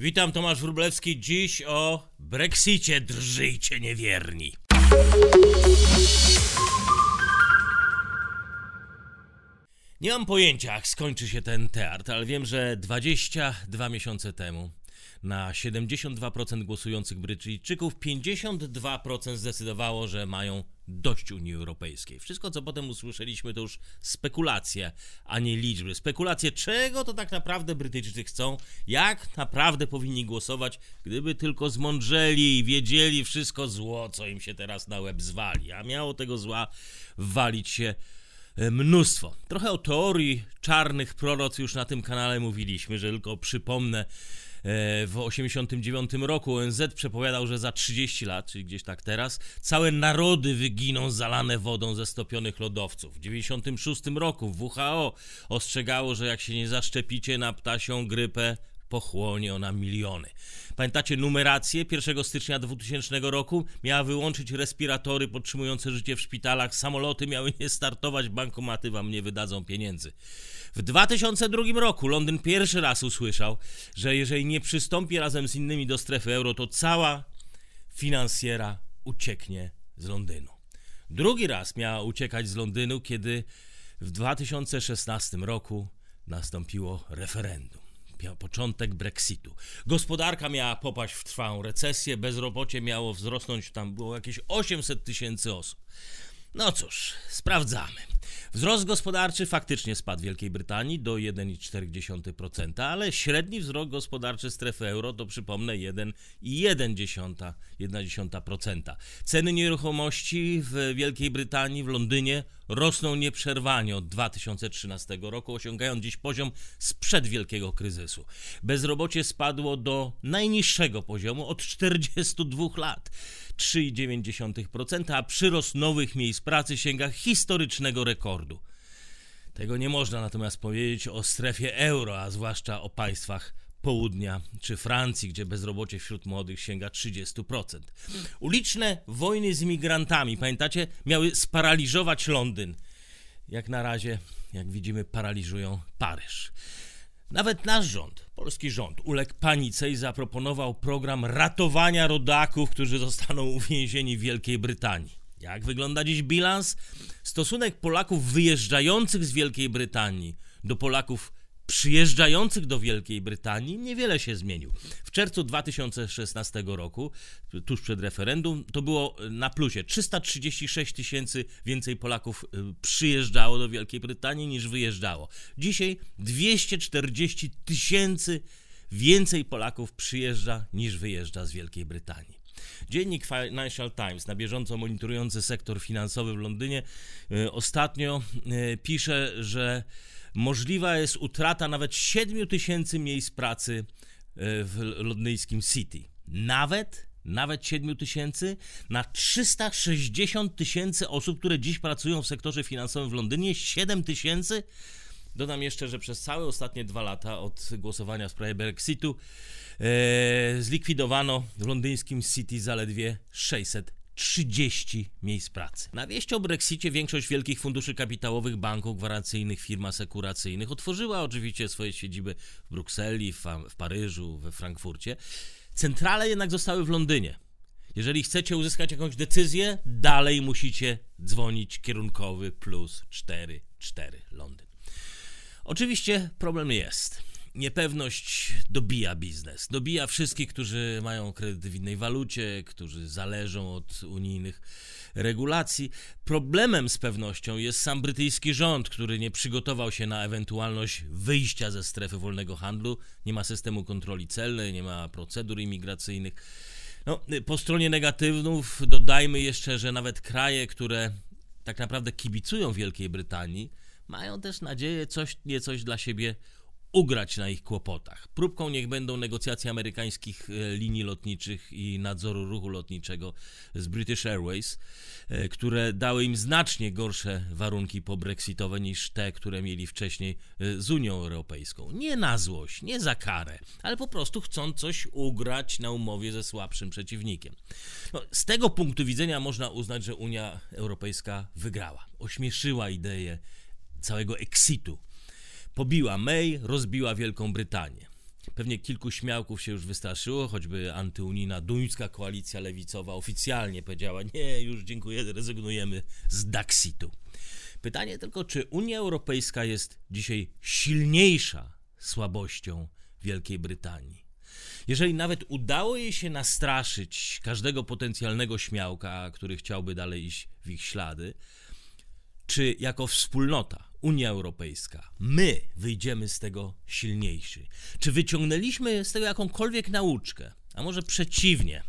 Witam, Tomasz Wróblewski. Dziś o Brexicie drżyjcie niewierni. Nie mam pojęcia, jak skończy się ten teatr, ale wiem, że 22 miesiące temu na 72% głosujących Brytyjczyków 52% zdecydowało, że mają dość Unii Europejskiej. Wszystko, co potem usłyszeliśmy, to już spekulacje, a nie liczby. Spekulacje, czego to tak naprawdę Brytyjczycy chcą, jak naprawdę powinni głosować, gdyby tylko zmądrzeli i wiedzieli wszystko zło, co im się teraz na łeb zwali. A miało tego zła walić się mnóstwo. Trochę o teorii czarnych proroc już na tym kanale mówiliśmy, że tylko przypomnę, E, w 89 roku ONZ przepowiadał, że za 30 lat, czyli gdzieś tak teraz, całe narody wyginą zalane wodą ze stopionych lodowców. W 96 roku WHO ostrzegało, że jak się nie zaszczepicie na ptasią grypę, pochłonie ona miliony. Pamiętacie numerację 1 stycznia 2000 roku? Miała wyłączyć respiratory podtrzymujące życie w szpitalach, samoloty miały nie startować, bankomaty wam nie wydadzą pieniędzy. W 2002 roku Londyn pierwszy raz usłyszał, że jeżeli nie przystąpi razem z innymi do strefy euro, to cała finansjera ucieknie z Londynu. Drugi raz miała uciekać z Londynu, kiedy w 2016 roku nastąpiło referendum początek Brexitu. Gospodarka miała popaść w trwałą recesję, bezrobocie miało wzrosnąć, tam było jakieś 800 tysięcy osób. No cóż, sprawdzamy. Wzrost gospodarczy faktycznie spadł w Wielkiej Brytanii do 1,4%, ale średni wzrost gospodarczy strefy euro to przypomnę 1,1%. Ceny nieruchomości w Wielkiej Brytanii, w Londynie rosną nieprzerwanie od 2013 roku, osiągają dziś poziom sprzed wielkiego kryzysu. Bezrobocie spadło do najniższego poziomu od 42 lat. 3,9%, a przyrost nowych miejsc pracy sięga historycznego rekordu. Tego nie można natomiast powiedzieć o strefie euro, a zwłaszcza o państwach południa czy Francji, gdzie bezrobocie wśród młodych sięga 30%. Uliczne wojny z imigrantami, pamiętacie, miały sparaliżować Londyn. Jak na razie, jak widzimy, paraliżują Paryż. Nawet nasz rząd, polski rząd, uległ panice i zaproponował program ratowania rodaków, którzy zostaną uwięzieni w Wielkiej Brytanii. Jak wygląda dziś bilans? Stosunek Polaków wyjeżdżających z Wielkiej Brytanii do Polaków przyjeżdżających do Wielkiej Brytanii niewiele się zmienił. W czerwcu 2016 roku, tuż przed referendum, to było na plusie. 336 tysięcy więcej Polaków y, przyjeżdżało do Wielkiej Brytanii niż wyjeżdżało. Dzisiaj 240 tysięcy więcej Polaków przyjeżdża niż wyjeżdża z Wielkiej Brytanii. Dziennik Financial Times, na bieżąco monitorujący sektor finansowy w Londynie, y, ostatnio y, pisze, że możliwa jest utrata nawet 7 tysięcy miejsc pracy e, w londyńskim City. Nawet nawet 7 tysięcy na 360 tysięcy osób, które dziś pracują w sektorze finansowym w Londynie, 7 tysięcy. Dodam jeszcze, że przez całe ostatnie dwa lata od głosowania w sprawie Brexitu e, zlikwidowano w londyńskim City zaledwie 600 30 miejsc pracy. Na wieść o Brexicie większość wielkich funduszy kapitałowych, banków, gwarancyjnych, firm asekuracyjnych otworzyła oczywiście swoje siedziby w Brukseli, w, w Paryżu, we Frankfurcie. Centrale jednak zostały w Londynie. Jeżeli chcecie uzyskać jakąś decyzję, dalej musicie dzwonić kierunkowy plus 44 Londyn. Oczywiście problem jest niepewność dobija biznes. Dobija wszystkich, którzy mają kredyty w innej walucie, którzy zależą od unijnych regulacji. Problemem z pewnością jest sam brytyjski rząd, który nie przygotował się na ewentualność wyjścia ze strefy wolnego handlu. Nie ma systemu kontroli celnej, nie ma procedur imigracyjnych. No, po stronie negatywów dodajmy jeszcze, że nawet kraje, które tak naprawdę kibicują Wielkiej Brytanii, mają też nadzieję coś, nie coś dla siebie ugrać na ich kłopotach. Próbką niech będą negocjacje amerykańskich e, linii lotniczych i nadzoru ruchu lotniczego z British Airways, e, które dały im znacznie gorsze warunki pobrexitowe niż te, które mieli wcześniej e, z Unią Europejską. Nie na złość, nie za karę, ale po prostu chcą coś ugrać na umowie ze słabszym przeciwnikiem. No, z tego punktu widzenia można uznać, że Unia Europejska wygrała. Ośmieszyła ideę całego exitu pobiła May, rozbiła Wielką Brytanię. Pewnie kilku śmiałków się już wystraszyło, choćby antyunijna duńska koalicja lewicowa oficjalnie powiedziała: Nie, już dziękuję, rezygnujemy z Daxitu. Pytanie tylko, czy Unia Europejska jest dzisiaj silniejsza słabością Wielkiej Brytanii? Jeżeli nawet udało jej się nastraszyć każdego potencjalnego śmiałka, który chciałby dalej iść w ich ślady, czy jako wspólnota, Unia Europejska, my wyjdziemy z tego silniejsi? Czy wyciągnęliśmy z tego jakąkolwiek nauczkę? A może przeciwnie?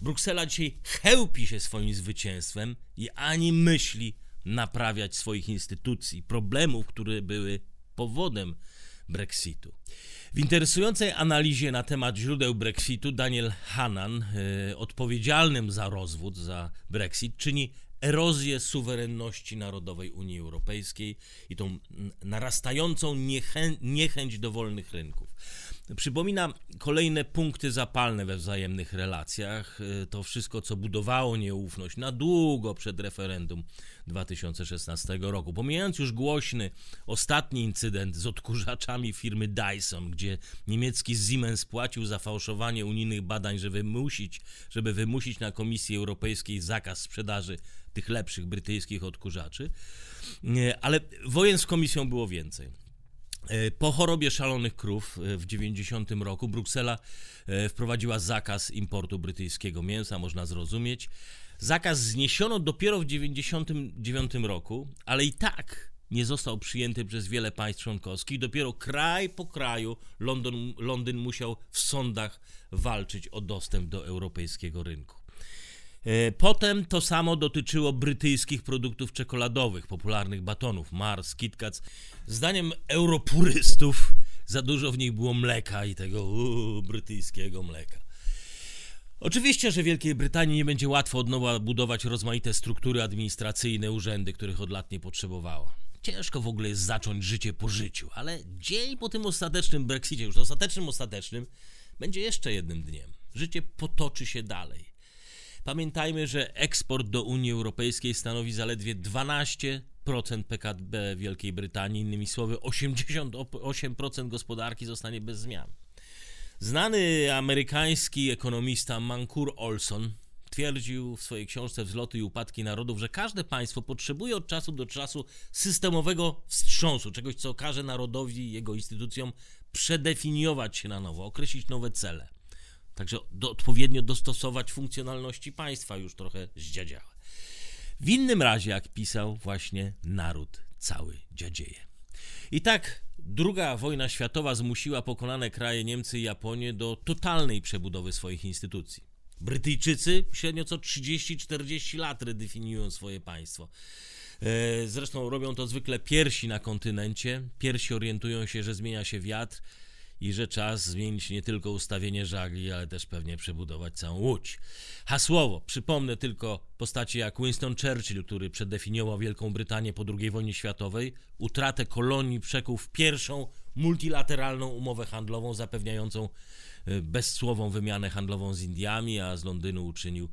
Bruksela dzisiaj chełpi się swoim zwycięstwem i ani myśli naprawiać swoich instytucji, problemów, które były powodem Brexitu. W interesującej analizie na temat źródeł Brexitu Daniel Hannan, yy, odpowiedzialnym za rozwód, za Brexit, czyni erozję suwerenności narodowej Unii Europejskiej i tą narastającą niechę niechęć do wolnych rynków. Przypomina kolejne punkty zapalne we wzajemnych relacjach. Y, to wszystko, co budowało nieufność na długo przed referendum 2016 roku. Pomijając już głośny ostatni incydent z odkurzaczami firmy Dyson, gdzie niemiecki Siemens płacił za fałszowanie unijnych badań, żeby wymusić, żeby wymusić na Komisji Europejskiej zakaz sprzedaży tych lepszych brytyjskich odkurzaczy. Y, ale wojen z Komisją było więcej. E, po chorobie szalonych krów e, w 90 roku Bruksela e, wprowadziła zakaz importu brytyjskiego mięsa, można zrozumieć. Zakaz zniesiono dopiero w 99 roku, ale i tak nie został przyjęty przez wiele państw członkowskich. Dopiero kraj po kraju Londyn, Londyn musiał w sądach walczyć o dostęp do europejskiego rynku. E, potem to samo dotyczyło brytyjskich produktów czekoladowych, popularnych batonów, Mars, KitKat. Zdaniem europurystów za dużo w nich było mleka i tego uu, brytyjskiego mleka. Oczywiście, że Wielkiej Brytanii nie będzie łatwo od nowa budować rozmaite struktury administracyjne, urzędy, których od lat nie potrzebowała. Ciężko w ogóle jest zacząć życie po życiu, ale dzień po tym ostatecznym Brexicie, już ostatecznym, ostatecznym, będzie jeszcze jednym dniem. Życie potoczy się dalej. Pamiętajmy, że eksport do Unii Europejskiej stanowi zaledwie 12% PKB Wielkiej Brytanii, innymi słowy 88% gospodarki zostanie bez zmian. Znany amerykański ekonomista Mankur Olson twierdził w swojej książce Wzloty i upadki narodów, że każde państwo potrzebuje od czasu do czasu systemowego wstrząsu, czegoś co każe narodowi i jego instytucjom przedefiniować się na nowo, określić nowe cele. Także do, odpowiednio dostosować funkcjonalności państwa już trochę zdziadziałe. W innym razie, jak pisał, właśnie naród cały dziadzieje. I tak druga wojna światowa zmusiła pokonane kraje Niemcy i Japonię do totalnej przebudowy swoich instytucji. Brytyjczycy średnio co 30-40 lat redefiniują swoje państwo. E, zresztą robią to zwykle piersi na kontynencie. Piersi orientują się, że zmienia się wiatr, i że czas zmienić nie tylko ustawienie żagli, ale też pewnie przebudować całą łódź. Hasłowo, przypomnę tylko postacie jak Winston Churchill, który przedefiniował Wielką Brytanię po II wojnie światowej, utratę kolonii przekuł w pierwszą multilateralną umowę handlową zapewniającą e, bezsłową wymianę handlową z Indiami, a z Londynu uczynił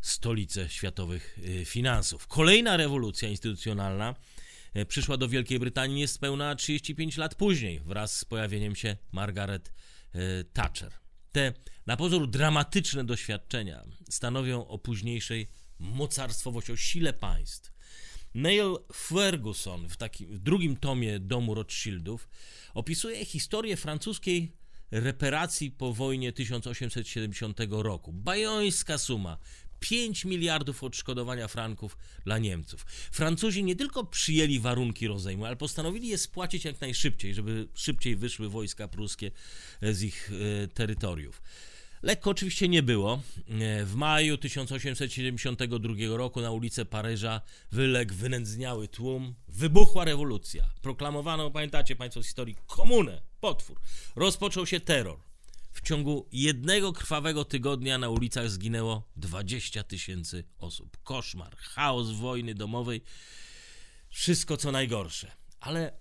stolicę światowych e, finansów. Kolejna rewolucja instytucjonalna przyszła do Wielkiej Brytanii niespełna 35 lat później, wraz z pojawieniem się Margaret e, Thatcher. Te na pozór dramatyczne doświadczenia stanowią o późniejszej mocarstwowości, o sile państw. Neil Ferguson w, takim, w drugim tomie Domu Rothschildów opisuje historię francuskiej reparacji po wojnie 1870 roku. Bajońska suma 5 miliardów odszkodowania franków dla Niemców. Francuzi nie tylko przyjęli warunki rozejmu, ale postanowili je spłacić jak najszybciej, żeby szybciej wyszły wojska pruskie z ich e, terytoriów. Lekko oczywiście nie było. E, w maju 1872 roku na ulicę Paryża wyległ wynędzniały tłum. Wybuchła rewolucja. Proklamowano, pamiętacie Państwo z historii, komunę, potwór. Rozpoczął się terror. W ciągu jednego krwawego tygodnia na ulicach zginęło 20 tysięcy osób. Koszmar, chaos wojny domowej, wszystko co najgorsze. Ale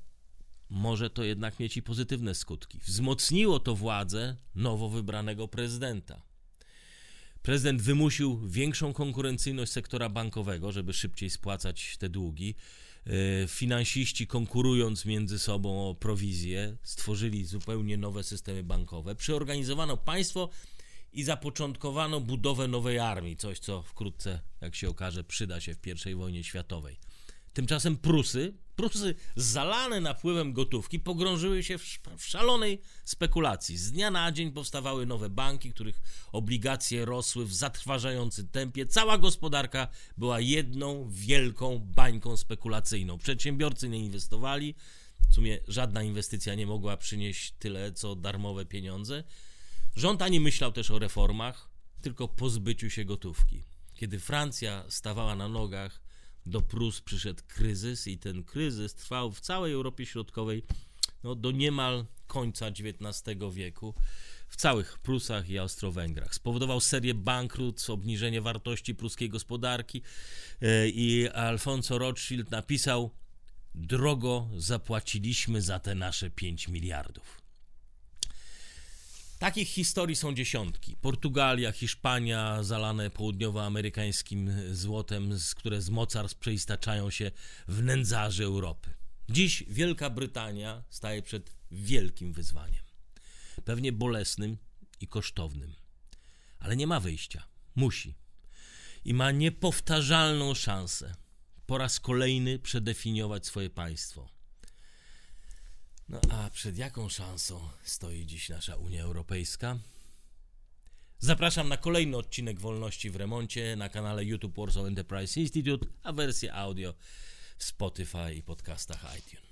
może to jednak mieć i pozytywne skutki. Wzmocniło to władzę nowo wybranego prezydenta. Prezydent wymusił większą konkurencyjność sektora bankowego, żeby szybciej spłacać te długi. E, finansiści konkurując między sobą o prowizję, stworzyli zupełnie nowe systemy bankowe, przeorganizowano państwo i zapoczątkowano budowę nowej armii, coś co wkrótce, jak się okaże, przyda się w I wojnie światowej. Tymczasem Prusy, Prusy zalane napływem gotówki, pogrążyły się w szalonej spekulacji. Z dnia na dzień powstawały nowe banki, których obligacje rosły w zatrważającym tempie. Cała gospodarka była jedną wielką bańką spekulacyjną. Przedsiębiorcy nie inwestowali, w sumie żadna inwestycja nie mogła przynieść tyle, co darmowe pieniądze. Rząd ani myślał też o reformach, tylko pozbyciu się gotówki. Kiedy Francja stawała na nogach, do Prus przyszedł kryzys i ten kryzys trwał w całej Europie Środkowej no, do niemal końca XIX wieku w całych Prusach i Austro-Węgrach. Spowodował serię bankructw, obniżenie wartości pruskiej gospodarki e, i Alfonso Rothschild napisał drogo zapłaciliśmy za te nasze 5 miliardów. Takich historii są dziesiątki. Portugalia, Hiszpania, zalane południowoamerykańskim złotem, które z mocarstw przeistaczają się w nędzarzy Europy. Dziś Wielka Brytania staje przed wielkim wyzwaniem. Pewnie bolesnym i kosztownym. Ale nie ma wyjścia. Musi. I ma niepowtarzalną szansę po raz kolejny przedefiniować swoje państwo no a przed jaką szansą stoi dziś nasza Unia Europejska? Zapraszam na kolejny odcinek Wolności w Remoncie na kanale YouTube Warsaw Enterprise Institute, a wersję audio w Spotify i podcastach iTunes.